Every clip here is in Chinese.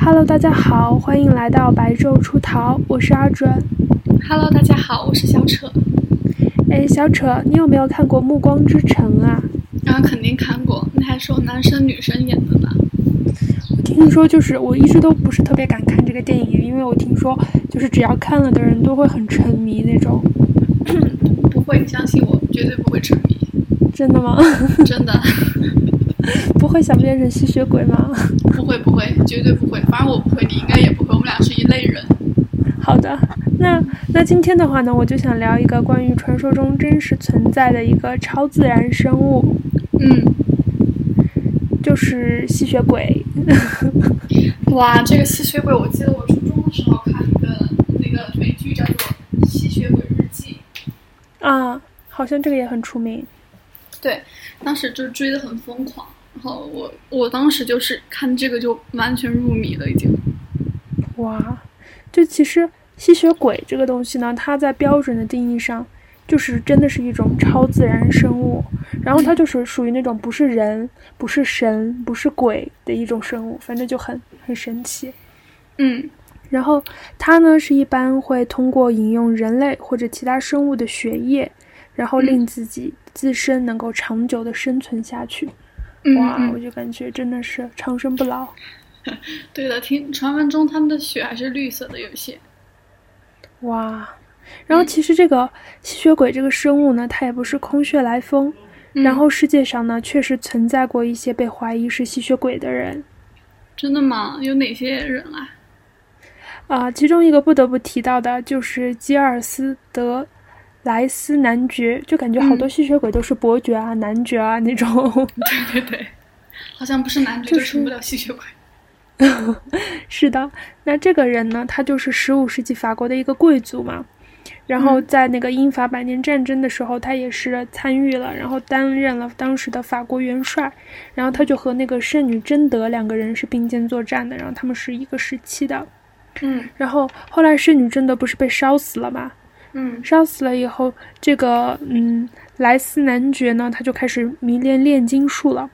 Hello，大家好，欢迎来到白昼出逃，我是阿准。Hello，大家好，我是小扯。哎，小扯，你有没有看过《暮光之城》啊？啊，肯定看过，那还是有男生女生演的呢。我听说，就是我一直都不是特别敢看这个电影，因为我听说，就是只要看了的人都会很沉迷那种。不会，你相信我，绝对不会沉迷。真的吗？真的。不会想变成吸血鬼吗？不会，不会，绝对不会。反正我不会，你应该也不会，我们俩是一类人。好的，那那今天的话呢，我就想聊一个关于传说中真实存在的一个超自然生物，嗯，就是吸血鬼。哇，这个吸血鬼，我记得我初中的时候看一个那个美剧叫做《吸血鬼日记》啊，好像这个也很出名。对，当时就追的很疯狂，然后我我当时就是看这个就完全入迷了，已经。哇，就其实吸血鬼这个东西呢，它在标准的定义上，就是真的是一种超自然生物，然后它就是属于那种不是人、不是神、不是鬼的一种生物，反正就很很神奇。嗯，然后它呢是一般会通过饮用人类或者其他生物的血液，然后令自己自身能够长久的生存下去。哇，嗯我就感觉真的是长生不老。对的，听传闻中他们的血还是绿色的，有些。哇，然后其实这个吸血鬼这个生物呢，它也不是空穴来风。嗯然后世界上呢，确实存在过一些被怀疑是吸血鬼的人。真的吗？有哪些人啊？啊、其中一个不得不提到的就是吉尔斯德莱斯男爵，就感觉好多吸血鬼都是伯爵啊、男爵啊那种。对对对，好像不是男爵就就是成不了吸血鬼。是的，那这个人呢，他就是十五世纪法国的一个贵族嘛。然后在那个英法百年战争的时候，他也是参与了，然后担任了当时的法国元帅。然后他就和那个圣女贞德两个人是并肩作战的，然后他们是一个时期的。嗯然后后来圣女贞德不是被烧死了嘛？嗯。烧死了以后，这个嗯莱斯男爵呢，他就开始迷恋炼金术了。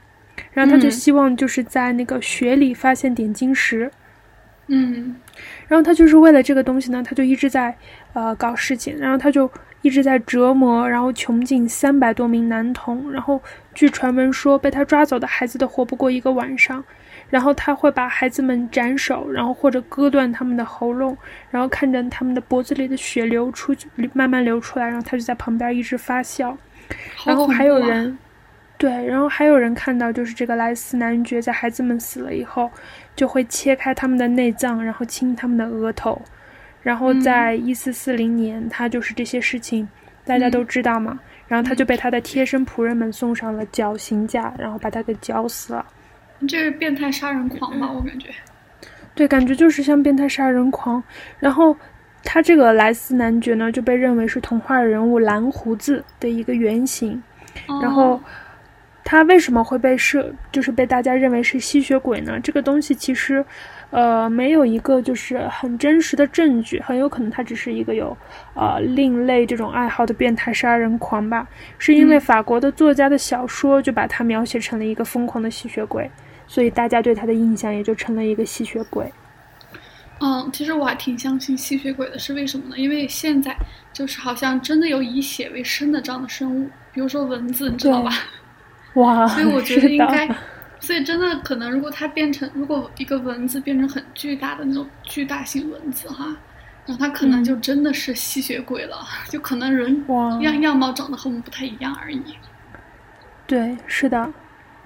然后他就嗯。希望就是在那个雪里发现点金石。嗯。然后他就是为了这个东西呢，他就一直在呃搞事情，然后他就一直在折磨，然后穷尽三百多名男童，然后据传闻说被他抓走的孩子都活不过一个晚上，然后他会把孩子们斩首，然后或者割断他们的喉咙，然后看着他们的脖子里的血流出去，慢慢流出来，然后他就在旁边一直发笑，好然后还有人。对，然后还有人看到，就是这个莱斯男爵在孩子们死了以后，就会切开他们的内脏，然后亲他们的额头。然后嗯在一四四零年，他就是这些事情，大家都知道嘛。然后他就被他的贴身仆人们送上了绞刑架，然后把他给绞死了。这是变态杀人狂吧？我感觉。对，感觉就是像变态杀人狂。然后他这个莱斯男爵呢，就被认为是童话人物蓝胡子的一个原型。然后哦他为什么会被设，就是被大家认为是吸血鬼呢？这个东西其实，呃，没有一个就是很真实的证据，很有可能他只是一个有呃另类这种爱好的变态杀人狂吧。是因为嗯法国的作家的小说就把他描写成了一个疯狂的吸血鬼，所以大家对他的印象也就成了一个吸血鬼。嗯，其实我还挺相信吸血鬼的，是为什么呢？因为现在就是好像真的有以血为生的这样的生物，比如说蚊子，你知道吧？哇，所以我觉得应该，所以真的可能，如果它变成，如果一个蚊子变成很巨大的那种巨大型蚊子哈，然后它可能就真的是吸血鬼了，就可能人哇样样貌长得和我们不太一样而已。对，是的。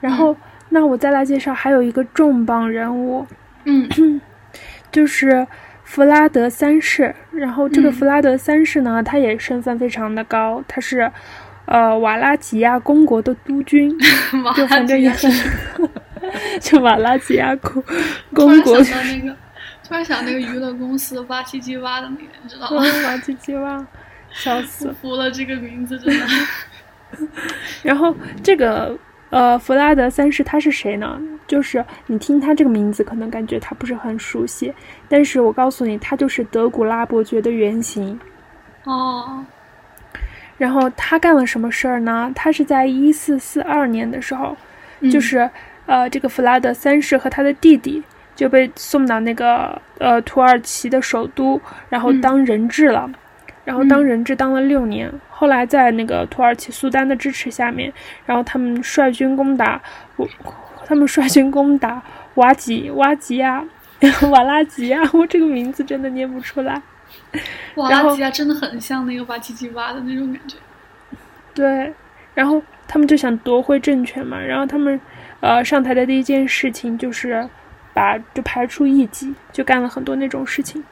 然后，那我再来介绍，还有一个重磅人物，嗯 就是弗拉德三世。然后这个嗯弗拉德三世呢，他也身份非常的高，他是呃瓦拉吉亚公国的督军，就反正也很，就瓦拉吉亚公突然公国想到那个，突然想那个娱乐公司哇唧唧哇的那个，你知道 吗？瓦吉吉哇，笑死。服了这个名字真的。然后这个呃弗拉德三世他是谁呢？就是你听他这个名字，可能感觉他不是很熟悉，但是我告诉你，他就是德古拉伯爵的原型。哦，然后他干了什么事儿呢？他是在一四四二年的时候，嗯就是呃，这个弗拉德三世和他的弟弟就被送到那个呃土耳其的首都，然后当人质了，然后当人质当了六年。后来在那个土耳其苏丹的支持下面，然后他们率军攻打，他们率军攻打瓦吉瓦吉亚 瓦拉吉亚，我这个名字真的念不出来。瓦拉吉亚真的很像那个瓦吉吉瓦的那种感觉。对，然后他们就想夺回政权嘛，然后他们呃上台的第一件事情就是把就排除异己，就干了很多那种事情，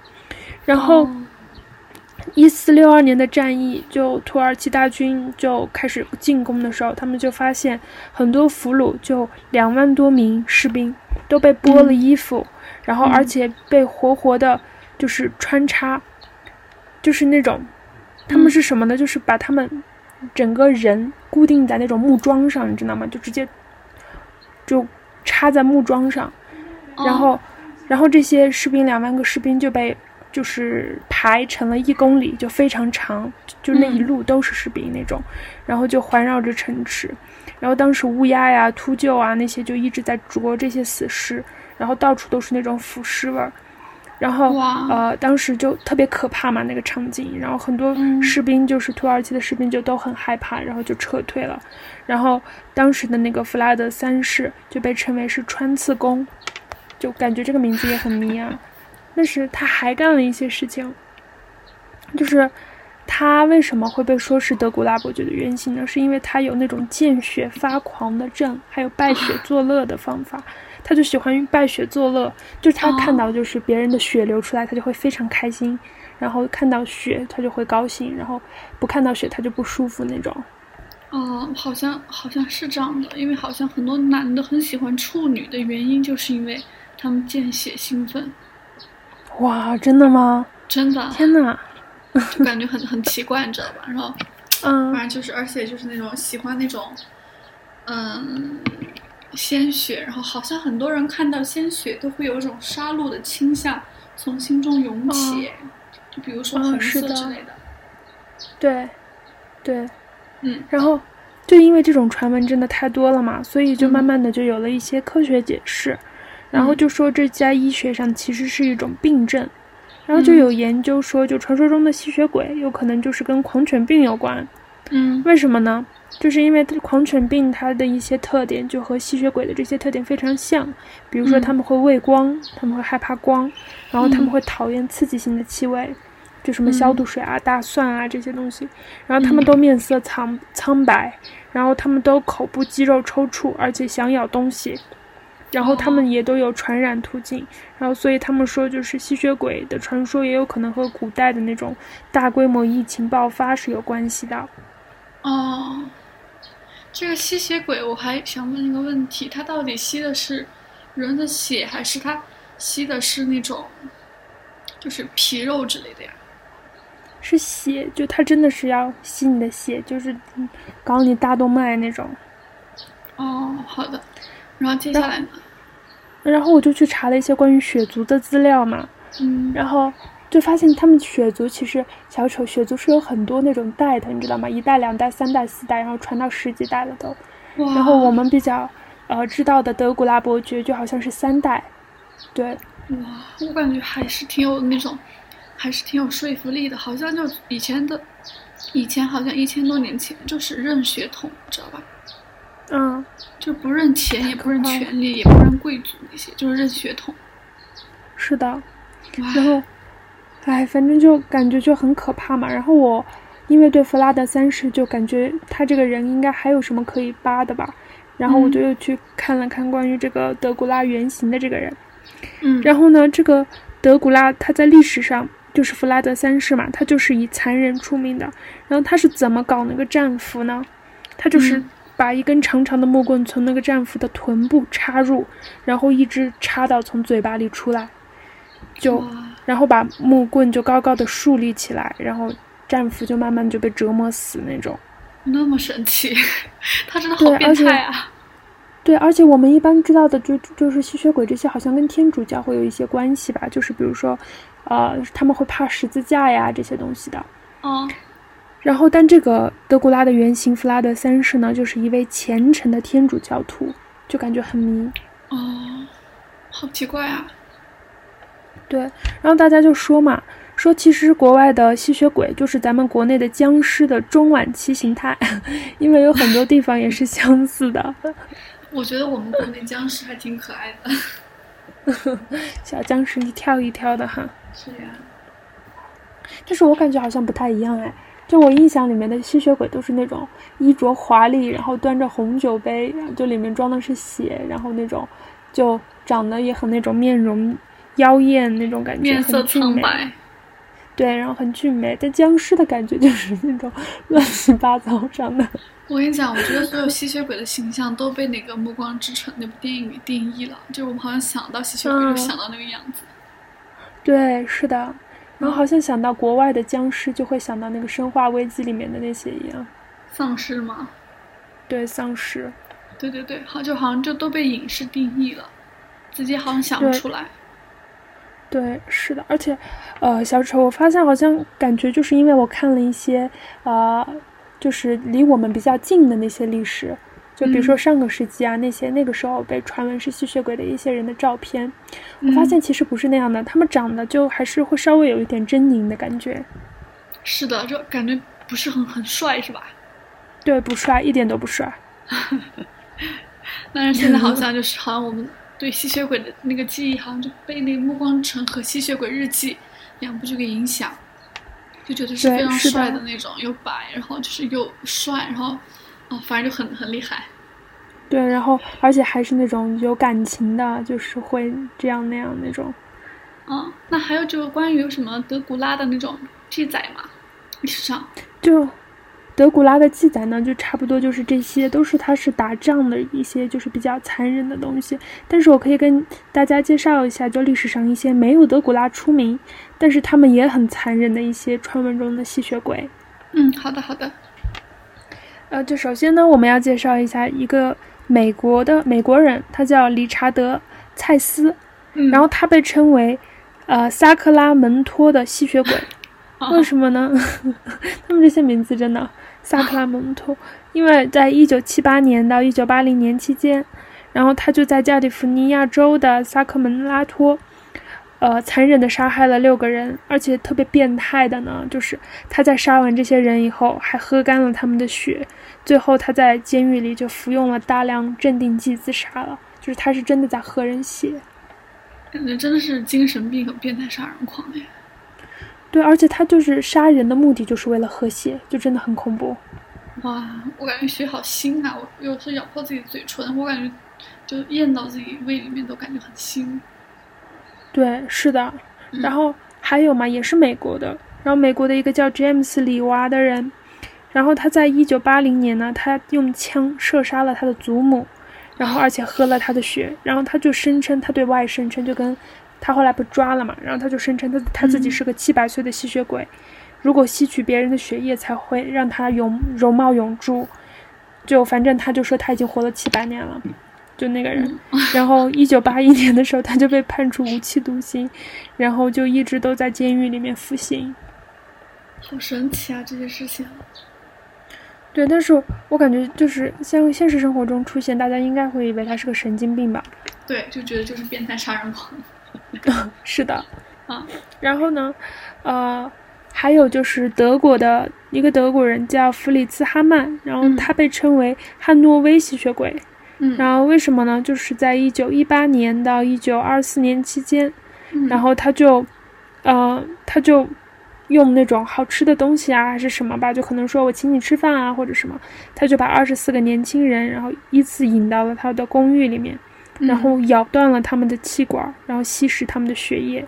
然后。一四六二年的战役，就土耳其大军就开始进攻的时候，他们就发现很多俘虏，就两万多名士兵都被剥了衣服，然后而且被活活的，就是穿插，就是那种，他们是什么呢？就是把他们整个人固定在那种木桩上，你知道吗？就直接就插在木桩上，然后，然后这些士兵两万个士兵就被。就是排成了一公里，就非常长，就那一路都是士兵那种，然后就环绕着城池，然后当时乌鸦呀、秃鹫啊那些就一直在啄这些死尸，然后到处都是那种腐尸味儿，然后呃，当时就特别可怕嘛那个场景，然后很多士兵就是土耳其的士兵就都很害怕，然后就撤退了，然后当时的那个弗拉德三世就被称为是穿刺工，就感觉这个名字也很迷啊。但是他还干了一些事情，就是他为什么会被说是德古拉伯爵的原型呢？是因为他有那种见血发狂的症，还有败血作乐的方法。他就喜欢败血作乐，就是他看到就是别人的血流出来，他就会非常开心；然后看到血，他就会高兴；然后不看到血，他就不舒服那种。哦，好像好像是这样的，因为好像很多男的很喜欢处女的原因，就是因为他们见血兴奋。哇，真的吗？真的！天哪，就感觉很很奇怪，你知道吧？然后，嗯，反正就是，而且就是那种喜欢那种，嗯，鲜血，然后好像很多人看到鲜血都会有一种杀戮的倾向从心中涌起，就比如说红色之类的。对，对，嗯，然后就因为这种传闻真的太多了嘛，所以就慢慢的就有了一些科学解释。然后就说这在医学上其实是一种病症，然后就有研究说，就传说中的吸血鬼有可能就是跟狂犬病有关。嗯，为什么呢？就是因为狂犬病它的一些特点就和吸血鬼的这些特点非常像，比如说他们会畏光，他们会害怕光，然后他们会讨厌刺激性的气味，就什么消毒水啊、大蒜啊这些东西，然后他们都面色苍苍白，然后他们都口部肌肉抽搐，而且想咬东西。然后他们也都有传染途径，然后所以他们说，就是吸血鬼的传说也有可能和古代的那种大规模疫情爆发是有关系的。哦，这个吸血鬼，我还想问一个问题：他到底吸的是人的血，还是他吸的是那种就是皮肉之类的呀？是血，就他真的是要吸你的血，就是搞你大动脉那种。哦，好的。然后接下来呢？然后我就去查了一些关于血族的资料嘛，嗯，然后就发现他们血族其实小丑血族是有很多那种代的，你知道吗？一代、两代、三代、四代，然后传到十几代了都。然后我们比较呃知道的德古拉伯爵就好像是三代，对。哇，我感觉还是挺有那种，还是挺有说服力的。好像就以前的，以前好像一千多年前就是认血统，知道吧？嗯，就不认钱，也不认权利，也不认贵族那些，就是认血统。是的，然后，哎，反正就感觉就很可怕嘛。然后我因为对弗拉德三世就感觉他这个人应该还有什么可以扒的吧，然后我就又去看了看关于这个德古拉原型的这个人。嗯，然后呢，这个德古拉他在历史上就是弗拉德三世嘛，他就是以残忍出名的。然后他是怎么搞那个战俘呢？他就是。把一根长长的木棍从那个战俘的臀部插入，然后一直插到从嘴巴里出来，就然后把木棍就高高的竖立起来，然后战俘就慢慢就被折磨死那种。那么神奇，他真的好变态啊！对，而且我们一般知道的就就是吸血鬼这些，好像跟天主教会有一些关系吧？就是比如说，呃，他们会怕十字架呀这些东西的。哦。然后，但这个德古拉的原型弗拉德三世呢，就是一位虔诚的天主教徒，就感觉很迷。哦，好奇怪啊！对，然后大家就说嘛，说其实国外的吸血鬼就是咱们国内的僵尸的中晚期形态，因为有很多地方也是相似的。我觉得我们国内僵尸还挺可爱的，小僵尸一跳一跳的哈。是呀，但是我感觉好像不太一样哎，就我印象里面的吸血鬼都是那种衣着华丽，然后端着红酒杯，就里面装的是血，然后那种就长得也很那种面容妖艳那种感觉，面色苍白。对，然后很俊美，但僵尸的感觉 就是那种乱七八糟长的。我跟你讲，我觉得所有吸血鬼的形象都被那个《暮光之城》那部电影给定义了，就是我们好像想到吸血鬼就想到那个样子。对，是的，然后好像想到国外的僵尸，就会想到那个《生化危机》里面的那些一样。丧尸吗？对，丧尸。对对对，好，就好像就都被影视定义了，自己好像想不出来。对，是的，而且，呃，小丑，我发现好像感觉就是因为我看了一些，呃，就是离我们比较近的那些历史，就比如说上个世纪啊，那些那个时候被传闻是吸血鬼的一些人的照片，我发现其实不是那样的，他们长得就还是会稍微有一点狰狞的感觉。是的，就感觉不是很很帅，是吧？对，不帅，一点都不帅。但是现在好像就是好像我们。对吸血鬼的那个记忆，好像就被那《暮光城》和《吸血鬼日记》两部剧给影响，就觉得是非常帅的那种，又白，然后就是又帅，然后，哦，反正就很很厉害。对，然后而且还是那种有感情的，就是会这样那样那种。嗯，那还有这个关于什么德古拉的那种记载嘛？历史上就。德古拉的记载呢，就差不多就是这些，都是他是打仗的一些，就是比较残忍的东西。但是我可以跟大家介绍一下，就历史上一些没有德古拉出名，但是他们也很残忍的一些传闻中的吸血鬼。嗯，好的好的。呃，就首先呢，我们要介绍一下一个美国的美国人，他叫理查德·蔡斯，然后他被称为呃萨克拉门托的吸血鬼。为什么呢？他们这些名字真的。萨克拉蒙托，因为在一九七八年到一九八零年期间，然后他就在加利福尼亚州的萨克门拉托，呃，残忍的杀害了六个人，而且特别变态的呢，就是他在杀完这些人以后，还喝干了他们的血，最后他在监狱里就服用了大量镇定剂自杀了，就是他是真的在喝人血，感觉真的是精神病和变态杀人狂哎。对，而且他就是杀人的目的就是为了喝血，就真的很恐怖。哇，我感觉血好腥啊！我有时咬破自己嘴唇，我感觉就咽到自己胃里面都感觉很腥。对，是的。然后还有嘛，也是美国的。然后美国的一个叫詹姆斯·里娃的人，然后他在一九八零年呢，他用枪射杀了他的祖母，然后而且喝了他的血，然后他就声称他对外声称就跟。他后来被抓了嘛，然后他就声称他他自己是个七百岁的吸血鬼，如果吸取别人的血液才会让他永容貌永驻，就反正他就说他已经活了七百年了，就那个人。然后一九八一年的时候他就被判处无期徒刑，然后就一直都在监狱里面服刑。好神奇啊，这些事情。对，但是我感觉就是像现实生活中出现，大家应该会以为他是个神经病吧？对，就觉得就是变态杀人狂。是的，啊，然后呢，呃，还有就是德国的一个德国人叫弗里茨哈曼，然后他被称为汉诺威吸血鬼，嗯，然后为什么呢？就是在一九一八年到一九二四年期间，然后他就，呃，他就用那种好吃的东西啊，还是什么吧，就可能说我请你吃饭啊，或者什么，他就把二十四个年轻人，然后依次引到了他的公寓里面。然后咬断了他们的气管，然后吸食他们的血液，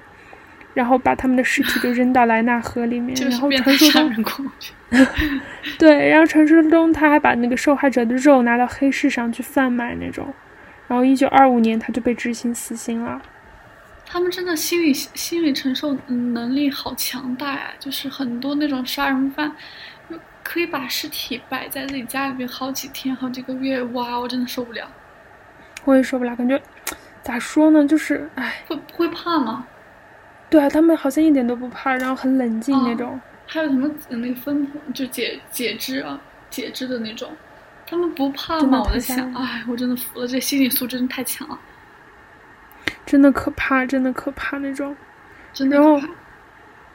然后把他们的尸体就扔到莱纳河里面。然后传说中，对，然后传说中他还把那个受害者的肉拿到黑市上去贩卖那种。然后一九二五年他就被执行死刑了。他们真的心理心理承受能力好强大呀！就是很多那种杀人犯，可以把尸体摆在自己家里边好几天、好几个月。哇，我真的受不了。我也受不了，感觉咋说呢？就是，唉，会不会怕吗？对啊，他们好像一点都不怕，然后很冷静那种。还有什么那个分就解解肢啊，解肢的那种，他们不怕吗？我在想，唉，我真的服了，这心理素质真的太强了。真的可怕，真的可怕那种。然后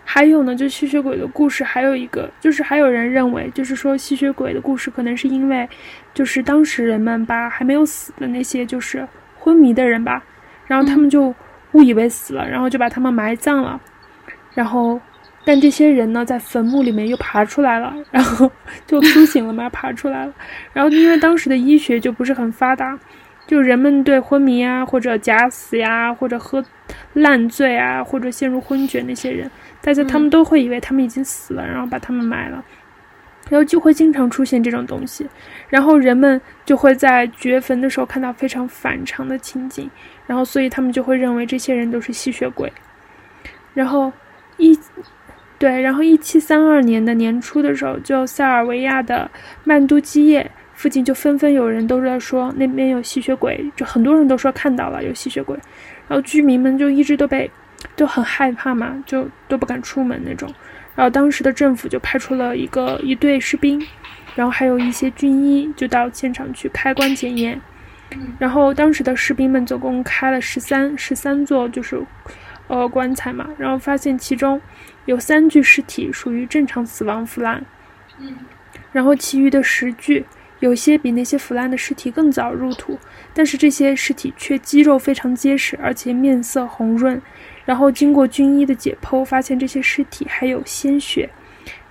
还有呢，就吸血鬼的故事，还有一个就是还有人认为，就是说吸血鬼的故事可能是因为，就是当时人们把还没有死的那些就是昏迷的人吧，然后他们就误以为死了，然后就把他们埋葬了，然后但这些人呢在坟墓里面又爬出来了，然后 就苏醒了嘛，爬出来了，然后因为当时的医学就不是很发达。就人们对昏迷啊，或者假死呀，或者喝烂醉啊，或者陷入昏厥那些人，大家他们都会以为他们已经死了，然后把他们埋了，然后就会经常出现这种东西，然后人们就会在掘坟的时候看到非常反常的情景，然后所以他们就会认为这些人都是吸血鬼，然后一对，然后一七三二年的年初的时候，就塞尔维亚的曼都基业。附近就纷纷有人都在说那边有吸血鬼，就很多人都说看到了有吸血鬼，然后居民们就一直都被都很害怕嘛，就都不敢出门那种。然后当时的政府就派出了一个一队士兵，然后还有一些军医就到现场去开棺检验。然后当时的士兵们总共开了十三十三座就是呃棺材嘛，然后发现其中有三具尸体属于正常死亡腐烂，嗯，然后其余的十具。有些比那些腐烂的尸体更早入土，但是这些尸体却肌肉非常结实，而且面色红润。然后经过军医的解剖，发现这些尸体还有鲜血。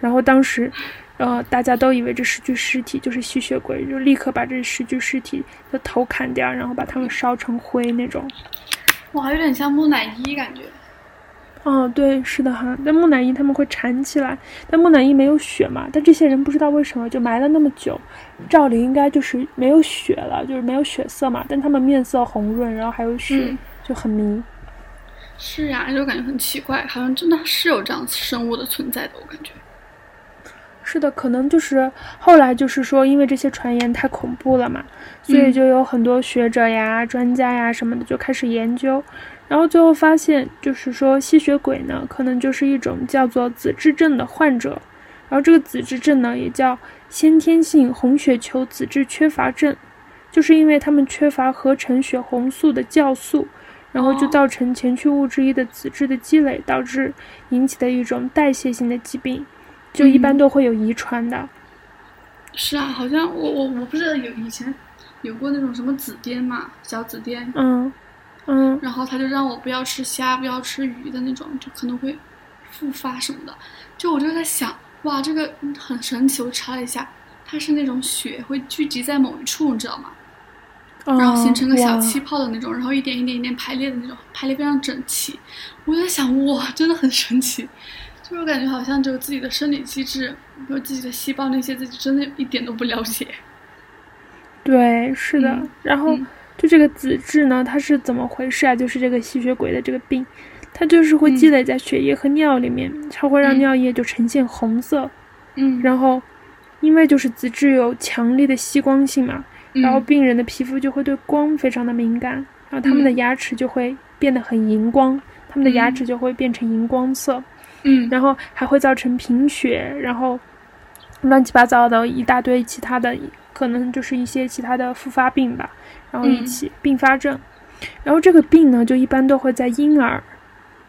然后当时，呃，大家都以为这十具尸体就是吸血鬼，就立刻把这十具尸体的头砍掉，然后把它们烧成灰那种。哇，有点像木乃伊感觉。哦，对，是的哈。但木乃伊他们会缠起来，但木乃伊没有血嘛？但这些人不知道为什么就埋了那么久，照理应该就是没有血了，就是没有血色嘛。但他们面色红润，然后还有血，就很迷。是呀，就感觉很奇怪，好像真的是有这样生物的存在的，我感觉。是的，可能就是后来就是说，因为这些传言太恐怖了嘛，所以就有很多学者呀、专家呀什么的就开始研究。然后最后发现，就是说吸血鬼呢，可能就是一种叫做紫质症的患者。然后这个紫质症呢，也叫先天性红血球紫质缺乏症，就是因为他们缺乏合成血红素的酵素，然后就造成前驱物质一的紫质的积累，导致引起的一种代谢性的疾病，就一般都会有遗传的。是啊，好像我我我不知道有以前有过那种什么紫癜嘛，小紫癜。嗯。嗯，然后他就让我不要吃虾，不要吃鱼的那种，就可能会复发什么的。就我就在想，哇，这个很神奇。我查了一下，它是那种血会聚集在某一处，你知道吗？然后形成个小气泡的那种，然后一点一点一点排列的那种，排列非常整齐。我在想，哇，真的很神奇。就是感觉好像只有自己的生理机制，有自己的细胞那些，自己真的一点都不了解。对，是的，然后。就这个紫质呢，它是怎么回事啊？就是这个吸血鬼的这个病，它就是会积累在血液和尿里面，它会让尿液就呈现红色。嗯，然后因为就是紫质有强烈的吸光性嘛，然后病人的皮肤就会对光非常的敏感，然后他们的牙齿就会变得很荧光，他们的牙齿就会变成荧光色。嗯，然后还会造成贫血，然后乱七八糟的一大堆其他的，可能就是一些其他的复发病吧。然后一起并发症，然后这个病呢，就一般都会在婴儿，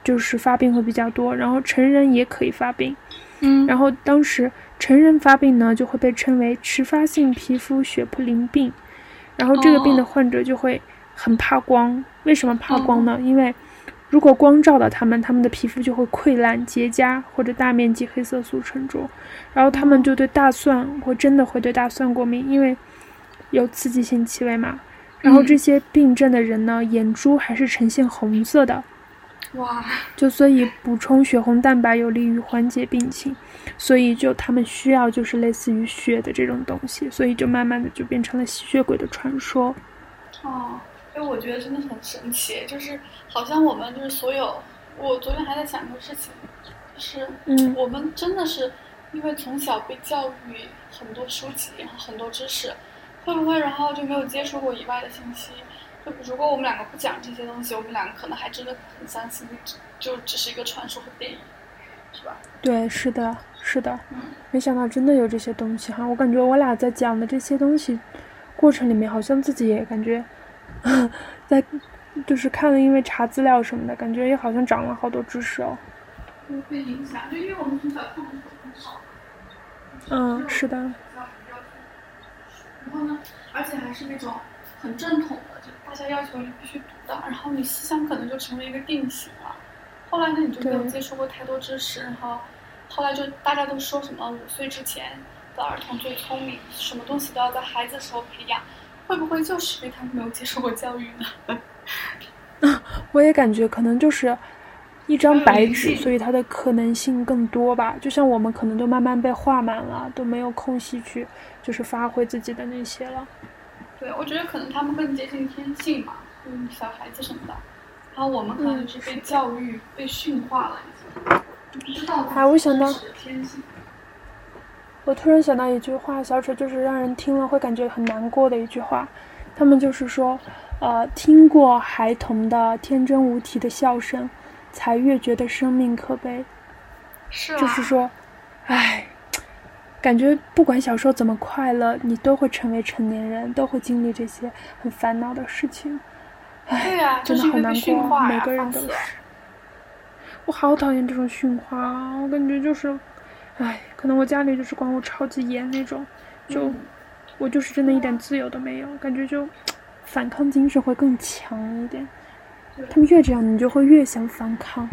就是发病会比较多，然后成人也可以发病，嗯，然后当时成人发病呢，就会被称为迟发性皮肤血普林病，然后这个病的患者就会很怕光，为什么怕光呢？因为如果光照到他们，他们的皮肤就会溃烂结痂或者大面积黑色素沉着，然后他们就对大蒜会真的会对大蒜过敏，因为有刺激性气味嘛。然后这些病症的人呢，眼珠还是呈现红色的，哇！就所以补充血红蛋白有利于缓解病情，所以就他们需要就是类似于血的这种东西，所以就慢慢的就变成了吸血鬼的传说。哦，哎，我觉得真的很神奇，就是好像我们就是所有，我昨天还在想一个事情，就是嗯，我们真的是因为从小被教育很多书籍，然后很多知识。会不会然后就没有接触过以外的信息？就如果我们两个不讲这些东西，我们两个可能还真的很相信，就只是一个传说和电影，是吧？对，是的，是的。没想到真的有这些东西哈！我感觉我俩在讲的这些东西过程里面，好像自己也感觉 在就是看了，因为查资料什么的，感觉也好像长了好多知识哦。会被影响，就因为我们从小看的书很少。嗯，是的。然后呢，而且还是那种很正统的，就大家要求你必须读的，然后你思想可能就成为一个定型了。后来呢，你就没有接触过太多知识，然后后来就大家都说什么五岁之前的儿童最聪明，什么东西都要在孩子时候培养，会不会就是因为他们没有接受过教育呢？我也感觉可能就是一张白纸，所以它的可能性更多吧。就像我们可能都慢慢被画满了，都没有空隙去就是发挥自己的那些了。对，我觉得可能他们更接近天性嘛，嗯，小孩子什么的。然后我们可能是被教育、被驯化了，已经不知道。哎，我想到，我突然想到一句话，小丑就是让人听了会感觉很难过的一句话。他们就是说。呃，听过孩童的天真无邪的笑声，才越觉得生命可悲。是就是说，唉，感觉不管小时候怎么快乐，你都会成为成年人，都会经历这些很烦恼的事情。唉，真的好难过，每个人都是。我好讨厌这种驯化啊！我感觉就是，唉，可能我家里就是管我超级严那种，就我就是真的一点自由都没有，感觉就。反抗精神会更强一点，他们越这样，你就会越想反抗。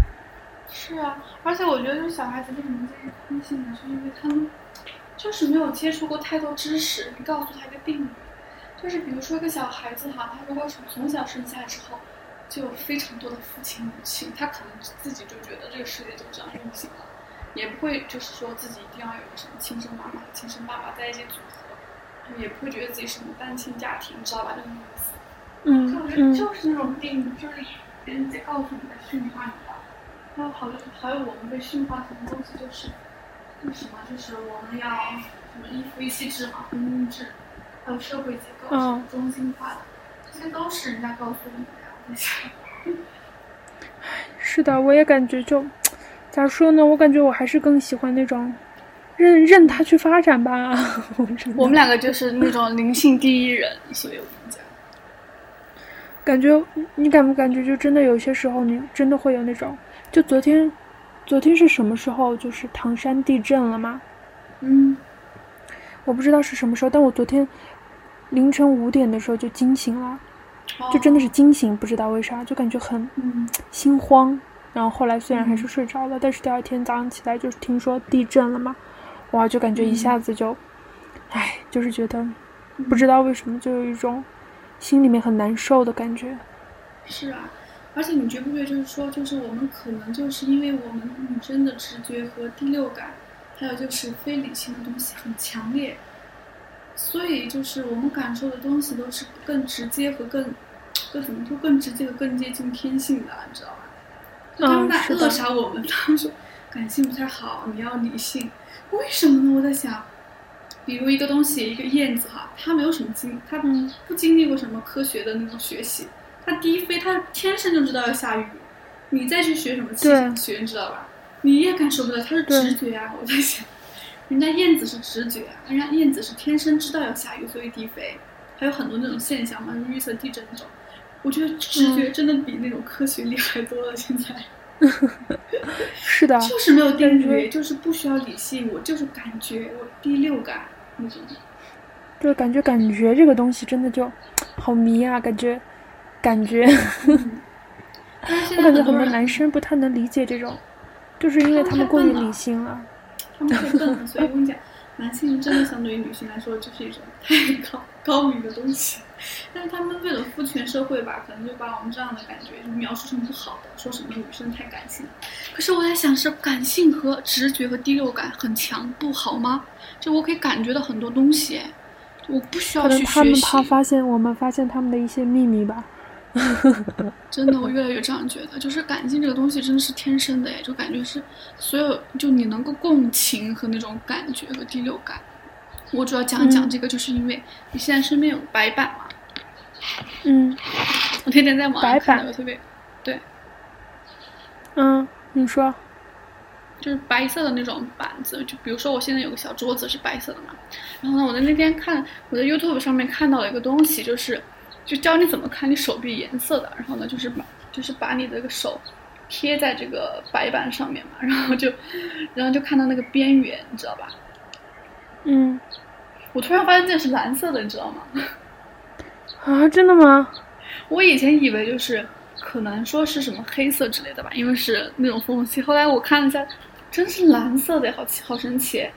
是啊，而且我觉得就是小孩子为什么这些天性呢？是因为他们就是没有接触过太多知识。你告诉他一个定理，就是比如说一个小孩子哈，他如果从从小生下来之后就有非常多的父亲母亲，他可能自己就觉得这个世界就这样运行了，也不会就是说自己一定要有个什么亲生妈妈、亲生爸爸在一起组合。也不会觉得自己是什么单亲家庭，知道吧？就那种意思。嗯就我觉得就是那种定，就是别人在告诉你的驯化你的。还有好多，还有我们被驯化什么东西，就是那什么？就是我们要什么一夫一妻制嘛，婚姻制，还有社会结构是中心化的，这些都是人家告诉你的呀。那些。是的，我也感觉就咋说呢？我感觉我还是更喜欢那种。任任他去发展吧。我们两个就是那种灵性第一人，所以我们讲。感觉你感不感觉？就真的有些时候，你真的会有那种。就昨天，昨天是什么时候？就是唐山地震了吗？嗯。我不知道是什么时候，但我昨天凌晨五点的时候就惊醒了，就真的是惊醒，不知道为啥，就感觉很心慌。然后后来虽然还是睡着了，但是第二天早上起来就是听说地震了嘛。哇，就感觉一下子就，唉，就是觉得不知道为什么就有一种心里面很难受的感觉。是啊，而且你觉不觉得，就是说，就是我们可能就是因为我们女生的直觉和第六感，还有就是非理性的东西很强烈，所以就是我们感受的东西都是更直接和更，更怎么说更直接和更接近天性的，你知道吧？他们在扼杀我们，他们说感性不太好，你要理性。为什么呢？我在想，比如一个东西，一个燕子哈，它没有什么经，它不经历过什么科学的那种学习，它低飞，它天生就知道要下雨。你再去学什么气象学，你知道吧？你也感受不到，它是直觉啊！我在想，人家燕子是直觉，人家燕子是天生知道要下雨，所以低飞。还有很多那种现象嘛，预测地震那种。我觉得直觉真的比那种科学厉害多了。现在。是的，就是没有定律，就是不需要理性，我就是感觉，我第六感那种。对，感觉感觉这个东西真的就好迷啊，感觉感觉。我感觉很多男生不太能理解这种，就是因为他们过于理性了。他们太笨了，所以我跟你讲。男性真的相对于女性来说，就是一种太高高明的东西，但是他们为了父权社会吧，可能就把我们这样的感觉就描述成不好的，说什么女生太感性。可是我在想，是感性和直觉和第六感很强不好吗？就我可以感觉到很多东西，我不需要去学习。他们怕发现我们发现他们的一些秘密吧。真的，我越来越这样觉得，就是感性这个东西真的是天生的哎，就感觉是所有就你能够共情和那种感觉和第六感。我主要讲讲这个，就是因为你现在身边有白板嘛。嗯。我天天在网上看我特别，对。嗯，你说。就是白色的那种板子，就比如说我现在有个小桌子是白色的嘛，然后呢，我在那边看我在 YouTube 上面看到了一个东西，就是。就教你怎么看你手臂颜色的。然后呢，就是把就是把你的这个手贴在这个白板上面嘛，然后就然后就看到那个边缘，你知道吧？嗯。我突然发现这是蓝色的，你知道吗？啊，真的吗？我以前以为就是可能说是什么黑色之类的吧，因为是那种缝隙。后来我看了一下，真是蓝色的，好奇，好神奇。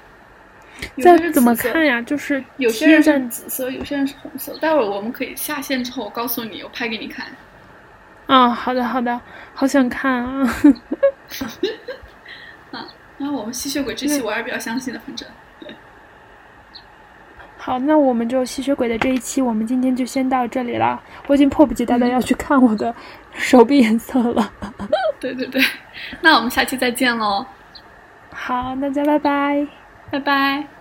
在怎么看呀？就是有些人是紫色，有些人是红色。待会儿我们可以下线之后，我告诉你，我拍给你看。啊，好的好的，好想看啊！啊，然后我们吸血鬼这期我还是比较相信的，反正。好，那我们就吸血鬼的这一期，我们今天就先到这里了。我已经迫不及待的要去看我的手臂颜色了。对对对，那我们下期再见喽。好，大家拜拜，拜拜。